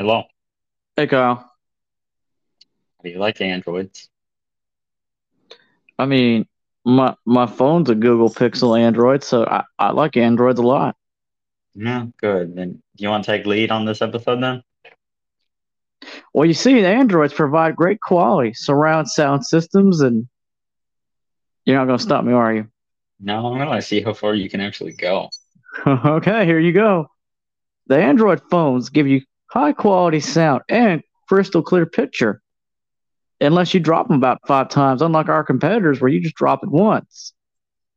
Hello. Hey, Kyle. How do you like androids? I mean, my my phone's a Google Pixel Android, so I, I like Androids a lot. Yeah, good. Then do you want to take lead on this episode then? Well, you see, the Androids provide great quality surround sound systems, and you're not going to stop me, are you? No, I'm gonna see how far you can actually go. okay, here you go. The Android phones give you high quality sound and crystal clear picture, unless you drop them about five times, unlike our competitors where you just drop it once.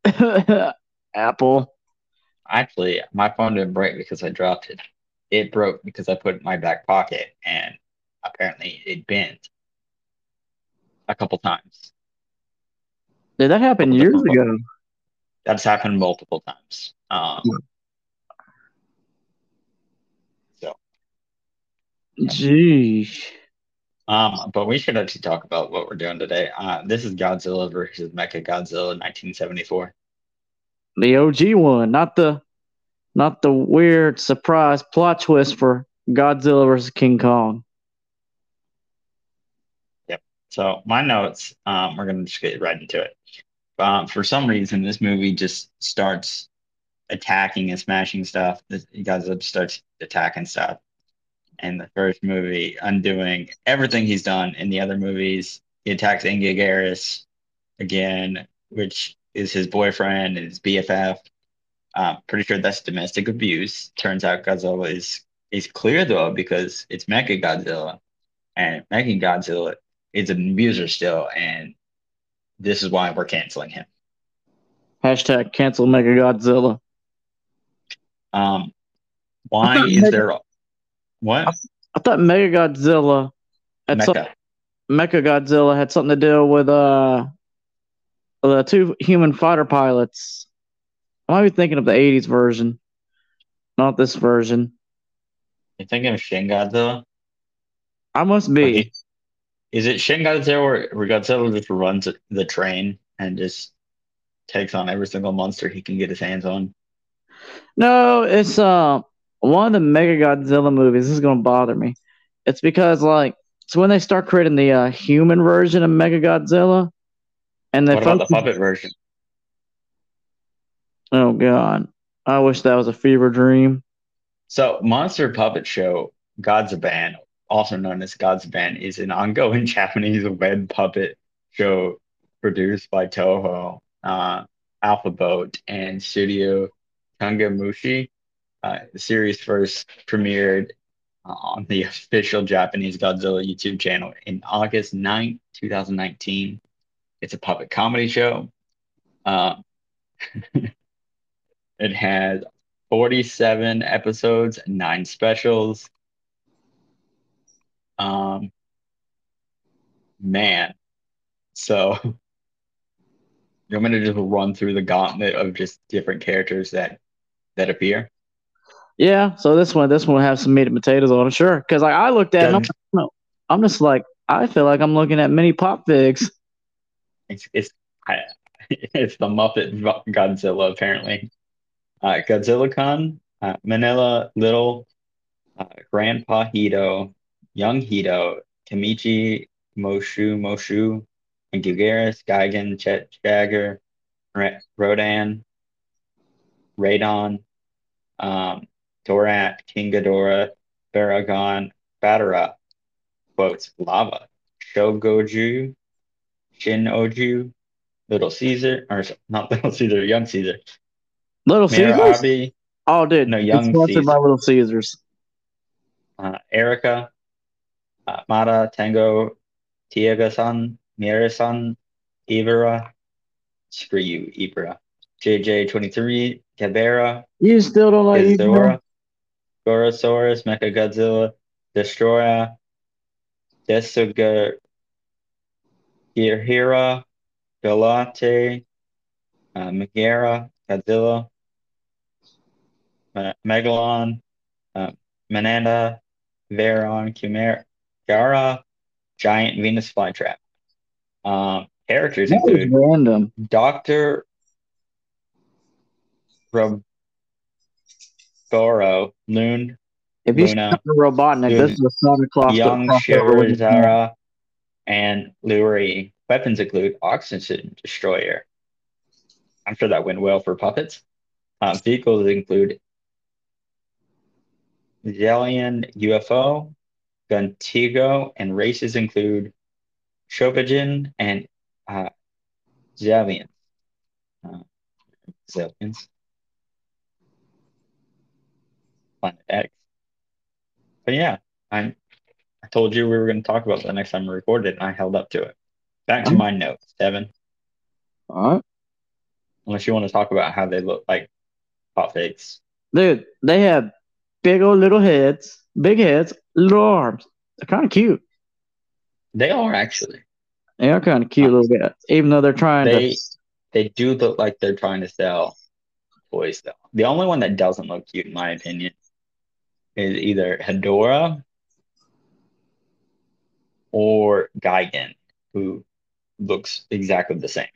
Apple. Actually, my phone didn't break because I dropped it. It broke because I put it in my back pocket and apparently it bent a couple times. Did that happen years ago? That's happened multiple times. Um, so, Geez. um, but we should actually talk about what we're doing today. Uh, this is Godzilla versus Mecha Godzilla 1974. The OG one, not the not the weird surprise plot twist for Godzilla versus King Kong. Yep. So my notes, um, we're gonna just get right into it. Um, for some reason, this movie just starts attacking and smashing stuff. This Godzilla starts attacking stuff. And the first movie, undoing everything he's done in the other movies. He attacks Anguirus again, which is his boyfriend and his BFF. Um, pretty sure that's domestic abuse. Turns out Godzilla is is clear though because it's Mecha Godzilla, and Mecha Godzilla is an abuser still, and this is why we're canceling him. Hashtag cancel Mega Godzilla. Um, why is Mega- there what I thought Mega Godzilla had some, Mecha? Mecha Godzilla had something to do with uh the two human fighter pilots. I might be thinking of the '80s version, not this version. You thinking of Shin Godzilla? I must be. Is it Shin Godzilla where, where Godzilla just runs the train and just takes on every single monster he can get his hands on? No, it's uh one of the Mega Godzilla movies. This is gonna bother me. It's because like it's when they start creating the uh, human version of Mega Godzilla, and they What about the puppet version? oh god, I wish that was a fever dream. So, Monster Puppet Show Godzaban, also known as Godzaban, is an ongoing Japanese web puppet show produced by Toho, uh, Alpha Boat, and Studio Tangamushi. Uh, the series first premiered on the official Japanese Godzilla YouTube channel in August 9th, 2019. It's a puppet comedy show. Uh, it has 47 episodes, nine specials. Um, man, so want me to just run through the gauntlet of just different characters that that appear? Yeah, so this one, this one will have some meat and potatoes on it, sure. Because like I looked at, it, and I'm, I'm just like, I feel like I'm looking at mini pop figs. It's it's I, it's the Muppet Godzilla apparently. Uh, Godzilla Con, uh, Manila Little, uh, Grandpa Hito, Young Hito, Kamichi, Moshu Moshu, and Gugaris, Gigan, Jet Jaguar, Rodan, Radon, um, Dorat, King Ghidorah, Baragon, Batara, quotes, Lava, Shogoju, Shin Oju, Little Caesar, or not Little Caesar, Young Caesar, Little Caesar? Oh, dude, No, it's Young sponsored by Caesar. Little Caesars. uh, Erica, uh, Mara, Tango, Tiaga-san, Mira-san, Ibera, screw you, Ibera, JJ23, Cabera, You still don't like Ghidorah, Gorosaurus, Mechagodzilla, Destroyer, Desuga, Hira, Galate, uh, Megara, Godzilla, uh, Megalon, uh, Mananda, Veron, Chimera, Gara, Giant Venus Flytrap. Um, characters That include random. Dr. Roboro, Loon, If you Luna, Robotnik, this is a Santa Claus Young Shirazara, and Luri. Weapons include Oxygen Destroyer. I'm sure that went well for puppets. Uh, vehicles include Xilien UFO, Guntigo, and races include Chauvigen and uh, Xilien. Uh, Xiliens. Planet X. But yeah, I I told you we were going to talk about that next time we recorded, and I held up to it. Back to Um, my notes, Devin. All right. Unless you want to talk about how they look like hot fakes. Dude, they have big old little heads, big heads, little arms. They're kind of cute. They are actually. They are kind of cute little guys, even though they're trying They to. they do look like they're trying to sell toys though. The only one that doesn't look cute, in my opinion, is either Hedorah or Gigan, who looks exactly the same.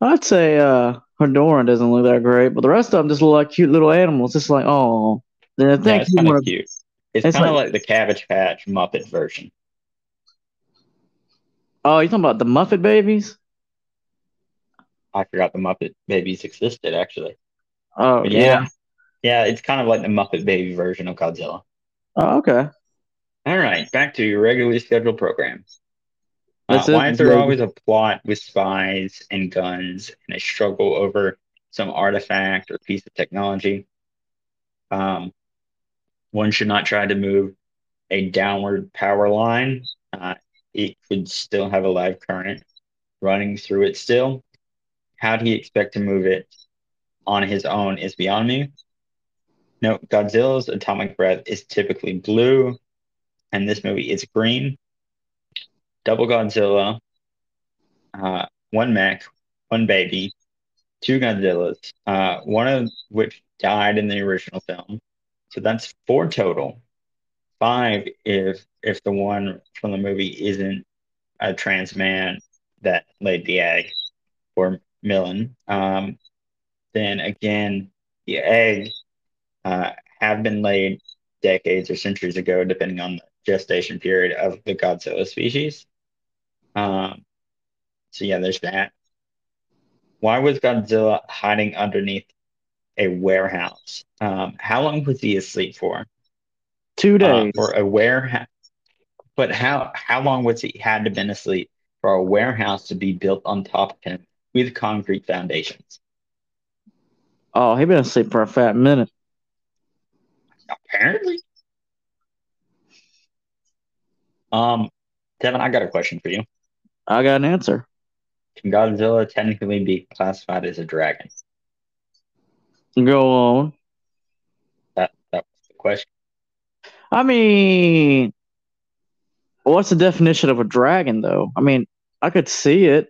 I'd say uh Honduran doesn't look that great, but the rest of them just look like cute little animals. It's like, oh, Yeah, it's you kind of cute. It's, it's kind of like- like, the Cabbage Patch Muppet version. Oh, you talking about the Muppet babies? I forgot the Muppet Babies existed actually. Oh, yeah. yeah, yeah, it's kind of like the Muppet Baby version of Godzilla. Oh, okay. All right, back to your regularly scheduled program. Uh, why is there the- always a plot with spies and guns and a struggle over some artifact or piece of technology? Um, one should not try to move a downward power line. Uh, it could still have a live current running through it still. How do you expect to move it on his own is beyond me. No, Godzilla's atomic breath is typically blue, and this movie is green. Double Godzilla, uh, one mech, one baby, two Godzillas, uh, one of which died in the original film. So that's four total. Five if if the one from the movie isn't a trans man that laid the egg or Millen. Um, then again, the egg uh, have been laid decades or centuries ago, depending on the gestation period of the Godzilla species. Um, so yeah, there's that. Why was Godzilla hiding underneath a warehouse? Um, how long was he asleep for? Two Uh, days. for a warehouse. But how how long was he had to been asleep for a warehouse to be built on top of him with concrete foundations? oh, he been asleep for a fat minute. Apparently. Um, Devin, I got a question for you. I got an answer. Can Godzilla technically be classified as a dragon? Go on. That that was the question. I mean, what's the definition of a dragon, though? I mean, I could see it,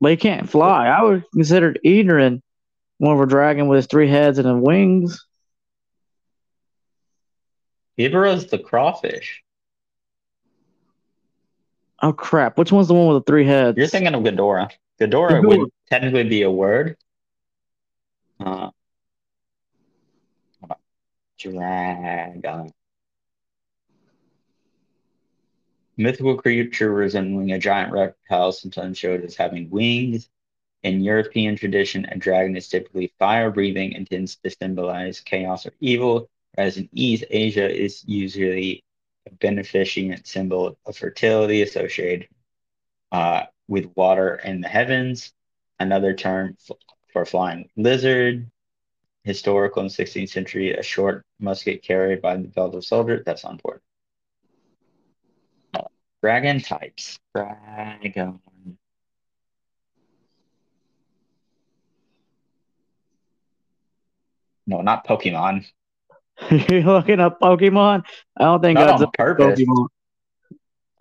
but he can't fly. I would consider Idrin more of a dragon with his three heads and wings. Ghidorah's the crawfish. Oh crap! Which one's the one with the three heads? You're thinking of Ghidorah. Ghidorah Ghidorah. would technically be a word. Uh, dragon. Mythical creature resembling a giant reptile, sometimes showed as having wings. In European tradition, a dragon is typically fire breathing and tends to symbolize chaos or evil, whereas in East Asia is usually a beneficent symbol of fertility associated uh, with water in the heavens. Another term for flying lizard. Historical in 16th century, a short musket carried by the belt of soldier. That's on. Uh, dragon types. Dragon. No, not Pokemon. You're looking up Pokemon. I don't think Not on Godzilla purpose. Pokemon.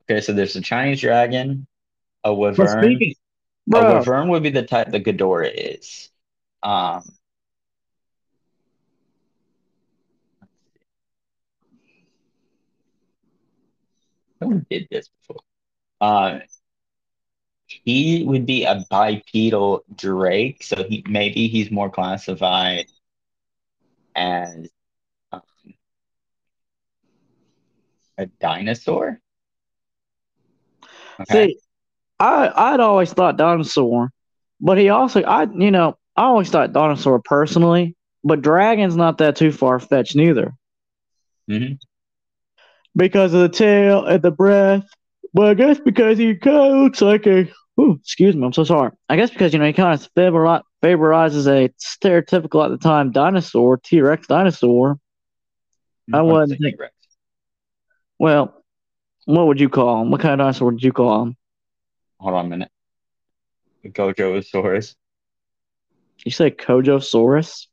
Okay, so there's a Chinese dragon, a wyvern. speaking, A wyvern would be the type that Ghidorah is. Um, someone did this before. Uh, he would be a bipedal drake, so he maybe he's more classified as um, a dinosaur. Okay. See, I I'd always thought dinosaur, but he also I you know I always thought dinosaur personally, but dragon's not that too far fetched neither. hmm because of the tail and the breath. But I guess because he kind of looks like a. Ooh, excuse me, I'm so sorry. I guess because you know he kind of favori- favorizes a stereotypical at the time dinosaur, T Rex dinosaur. I wouldn't think. T-Rex. Well, what would you call him? What kind of dinosaur would you call him? Hold on a minute. Gojosaurus. You say Kojosaurus?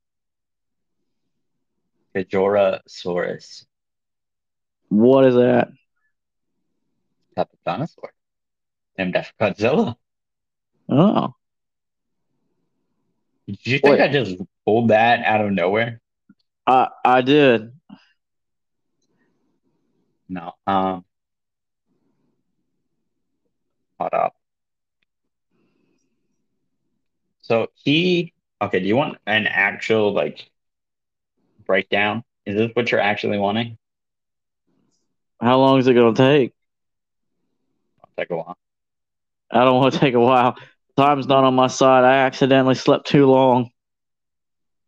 Gajorasaurus. What is that? Type of dinosaur. Named after Godzilla. Oh, Did you think Wait. I just pulled that out of nowhere? I I did. No. Um. Hold up. So he. Okay. Do you want an actual like breakdown? Is this what you're actually wanting? How long is it gonna take? I'll take a while. I don't want to take a while. Time's not on my side. I accidentally slept too long.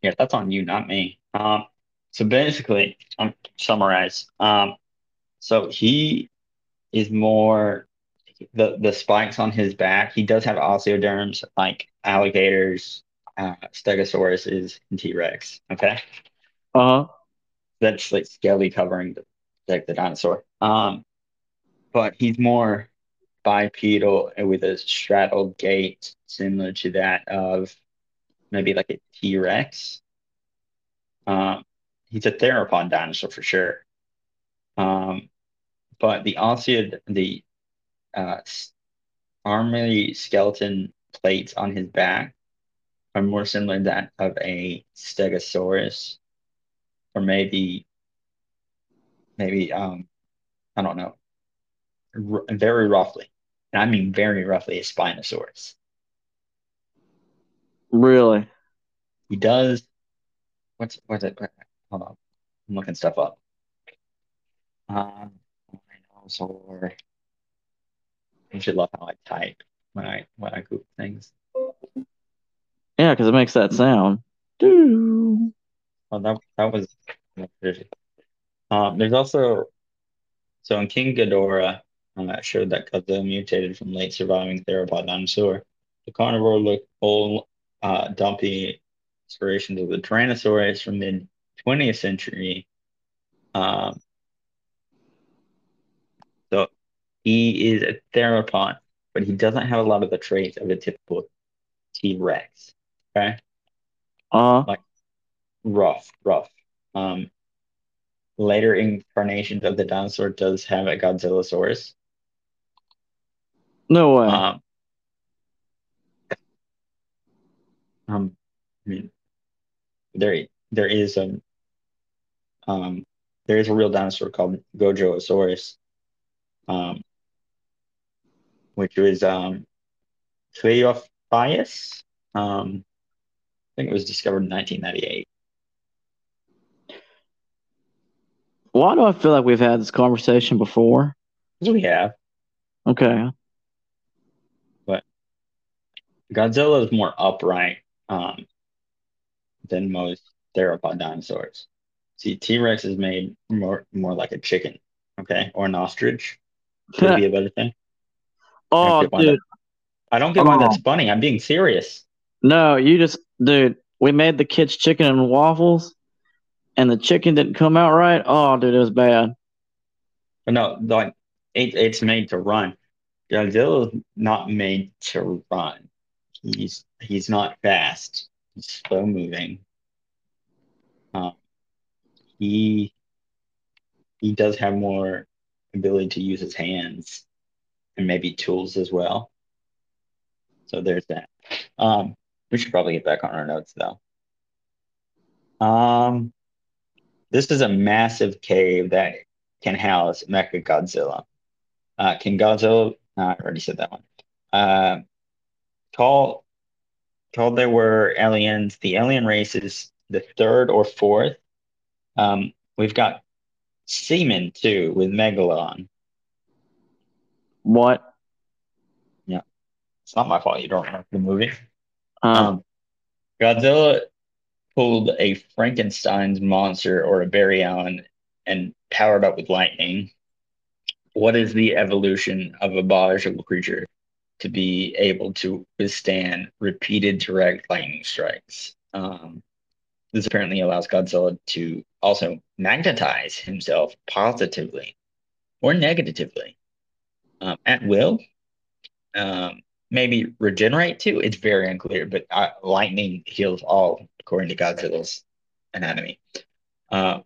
Yeah, that's on you, not me. Um. So basically, I'm summarize. Um. So he is more the the spikes on his back. He does have osteoderms like alligators, uh, Stegosaurus and T-Rex. Okay. Uh huh. that's like scaly covering the like the dinosaur. Um, but he's more bipedal and with a straddled gait similar to that of maybe like a T-Rex. Um, he's a theropod dinosaur for sure. But the osteo the uh, armory skeleton plates on his back are more similar to that of a Stegosaurus or maybe maybe um I don't know, r very roughly, and I mean very roughly, a Spinosaurus. Really? He does. What's what's it? Hold on, I'm looking stuff up. Um, dinosaur. You should love how I type when I when I Google things. Yeah, because it makes that sound. Doo. Well, that that was. Um, there's also so in King Ghidorah, um, that showed that Godzilla mutated from late surviving theropod dinosaur. The carnivore looked old, uh, dumpy inspirations of the Tyrannosaurus from mid 20th century. Um, so he is a theropod, but he doesn't have a lot of the traits of a typical T-Rex. Okay, Uh, like rough, rough. Um, later incarnations of the dinosaur does have a Godzillasaurus. no way. Um, um, I mean, there there is a um there is a real dinosaur called Gojosaurus, um, which was um Cleophias. Um, I think it was discovered in 1998. Why do I feel like we've had this conversation before? We have Okay. But Godzilla is more upright um than most theropod dinosaurs. See, T-Rex is made more more like a chicken, okay, or an ostrich. Would be a better thing. I oh, why dude. I don't get why Oh. that's funny. I'm being serious. No, you just, dude. We made the kids chicken and waffles, and the chicken didn't come out right. Oh, dude, it was bad. No, like it, it's made to run. Godzilla's not made to run. He's he's not fast. He's slow moving. Um, he he does have more ability to use his hands and maybe tools as well. So there's that. Um, we should probably get back on our notes though. Um, this is a massive cave that can house Mecha Godzilla. Uh, King Godzilla, I already said that one. Uh, call, told there were aliens. The alien race is the third or fourth. Um, we've got Seaman too with Megalon. What? Yeah, it's not my fault. You don't remember the movie. Um, Um, Godzilla pulled a Frankenstein's monster or a Barry Allen and powered up with lightning. What is the evolution of a biological creature to be able to withstand repeated direct lightning strikes? Um, this apparently allows Godzilla to also magnetize himself positively or negatively at will. Um, maybe regenerate too. It's very unclear, but uh, lightning heals all according to Godzilla's anatomy. Uh,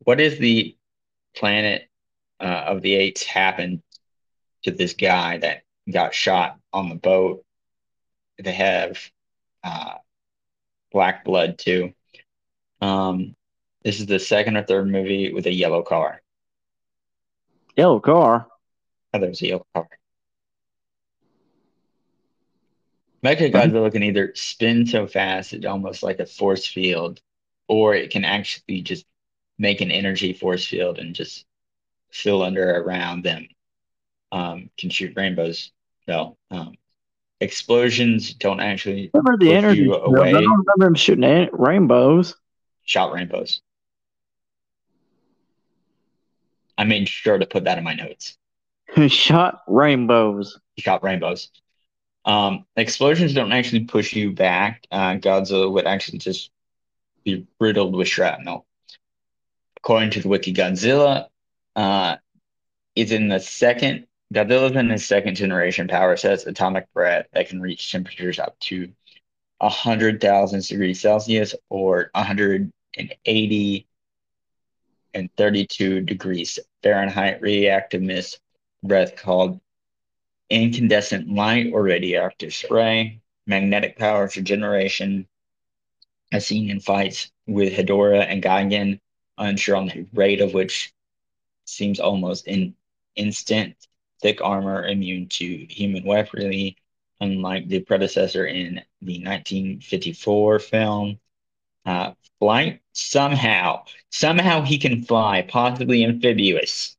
what is the planet uh, of the apes happened to this guy that got shot on the boat? They have uh, black blood too. Um, this is the second or third movie with a yellow car. yellow car. Oh, there's a yellow car. Mechagodzilla can either spin so fast it's almost like a force field, or it can actually just make an energy force field and just fill under around them. Um, can shoot rainbows. No. Um, explosions don't actually Remember the energy? you field. I away. don't remember him shooting a- rainbows. Shot rainbows. I made sure to put that in my notes. Shot rainbows. shot rainbows. Um, explosions don't actually push you back. Uh, Godzilla would actually just be riddled with shrapnel. According to the Wiki, Godzilla uh, is in the second. Godzilla's in his second generation power sets atomic breath that can reach temperatures up to 100,000 degrees Celsius or 180 and 32 degrees Fahrenheit reactiveness breath called incandescent light or radioactive spray, magnetic power for generation, as seen in fights with Hedorah and Gigan, unsure on the rate of which seems almost in instant, thick armor immune to human weaponry, unlike the predecessor in the 1954 film. Uh, flight somehow, somehow he can fly, possibly amphibious.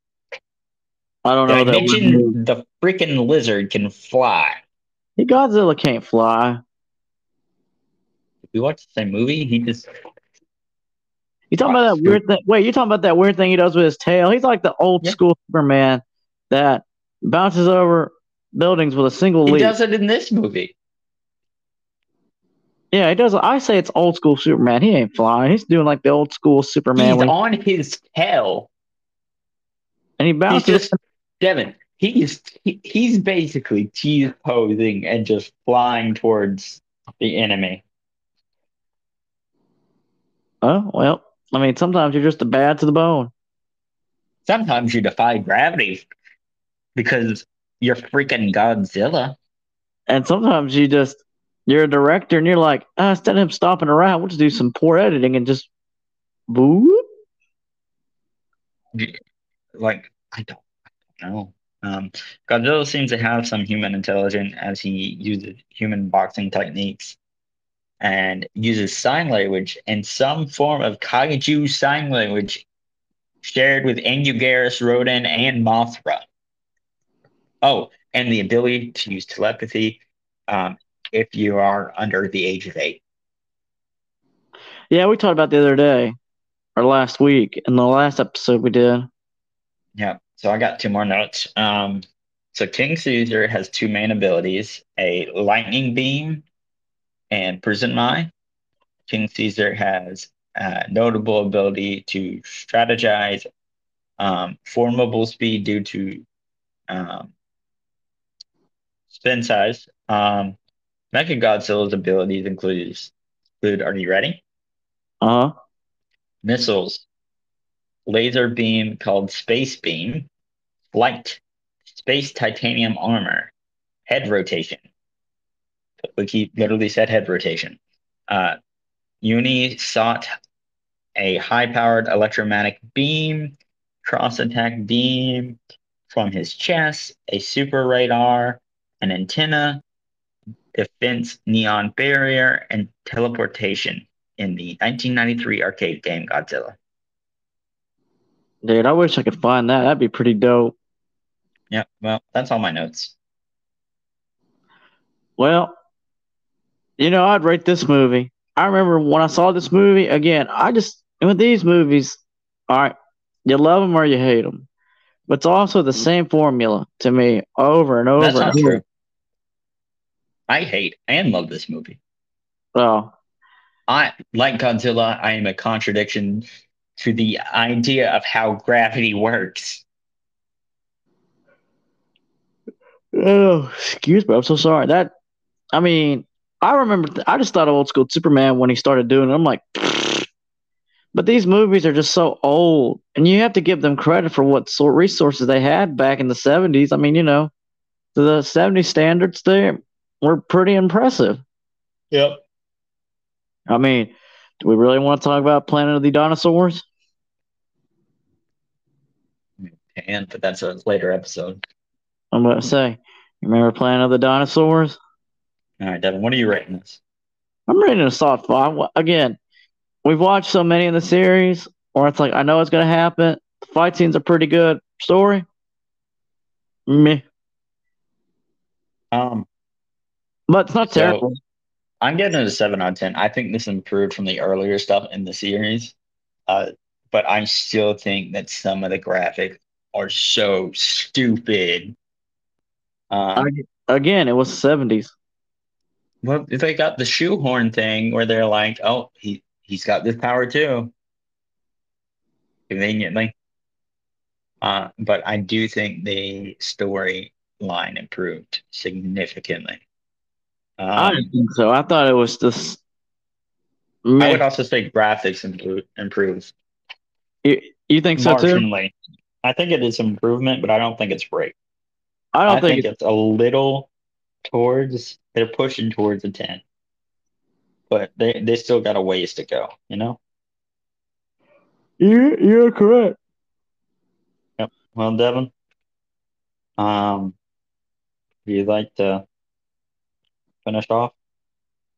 I don't know I that. mention one. the freaking lizard can fly? Hey, Godzilla can't fly. we watched the same movie. He just You talking about that weird thing? Wait, you talking about that weird thing he does with his tail? He's like the old Yeah. school Superman that bounces over buildings with a single he leap. He does it in this movie. Yeah, he does. I say it's old school Superman. He ain't flying. He's doing like the old school Superman, He's on his tail. and he He's bounces. just Devin. He's he, he's basically T posing and just flying towards the enemy. Oh well, I mean, sometimes you're just a bad to the bone. Sometimes you defy gravity because you're freaking Godzilla. And sometimes you just you're a director and you're like, ah, instead of him stopping around, we'll just do some poor editing and just boo. Like I don't, I don't. Um, Godzilla seems to have some human intelligence as he uses human boxing techniques and uses sign language and some form of kaiju sign language shared with Anguirus, Rodan, and Mothra. Oh, and the ability to use telepathy um, if you are under the age of eight. Yeah, we talked about the other day or last week in the last episode we did. Yeah, so I got two more notes. Um, so King Caesar has two main abilities: a lightning beam and prison mine. King Caesar has a notable ability to strategize, um, formable speed due to um, spin size. Um, Mechagodzilla's abilities include include. Are you ready? Uh huh. missiles, laser beam called space beam, flight, space titanium armor, head rotation. Keep literally said head rotation. Uh, Uni sought a high-powered electromagnetic beam, cross attack beam from his chest, a super radar, an antenna, defense neon barrier, and teleportation in the 1993 arcade game Godzilla. Dude, I wish I could find that. That'd be pretty dope. Yeah, well, that's all my notes. Well, you know, I'd rate this movie. I remember when I saw this movie again. I just with these movies, all right, you love them or you hate them, but it's also the same formula to me over and over. That's not true. I hate and love this movie. Oh, I like Godzilla. I am a contradiction to the idea of how gravity works. oh, excuse me. I'm so sorry. That, I mean, I remember. I just thought of old school Superman when he started doing it. I'm like, but these movies are just so old, and you have to give them credit for what sort resources they had back in the '70s. I mean, you know, the '70s standards there were pretty impressive. Yep. I mean, do we really want to talk about Planet of the Dinosaurs? And but that's a later episode. I'm going to say, you remember Planet of the Dinosaurs? All right, Devin, what are you rating this? I'm rating a soft five. Again, we've watched so many in the series, where it's like I know it's going to happen. The fight scenes are pretty good. Story, meh, Um, but it's not So- terrible. I'm getting it a seven out of ten. I think this improved from the earlier stuff in the series, uh, but I still think that some of the graphics are so stupid. Um, Again, it was 70s. well, if they got the shoehorn thing where they're like, "Oh, he he's got this power too," conveniently. Uh, but I do think the storyline improved significantly. I Um, didn't think so. I thought it was just. I Meh. would also say graphics improved. improved. You, you think so too? marginally. I think it is improvement, but I don't think it's great. I I don't think, think it's a little towards they're pushing towards a ten, but they they still got a ways to go. You know. you you're correct. Yep. Well, Devin, um, would you like to finish off?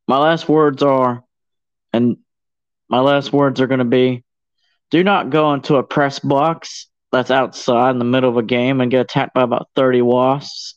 My last words are, and my last words are going to be, do not go into a press box that's outside in the middle of a game and get attacked by about 30 wasps.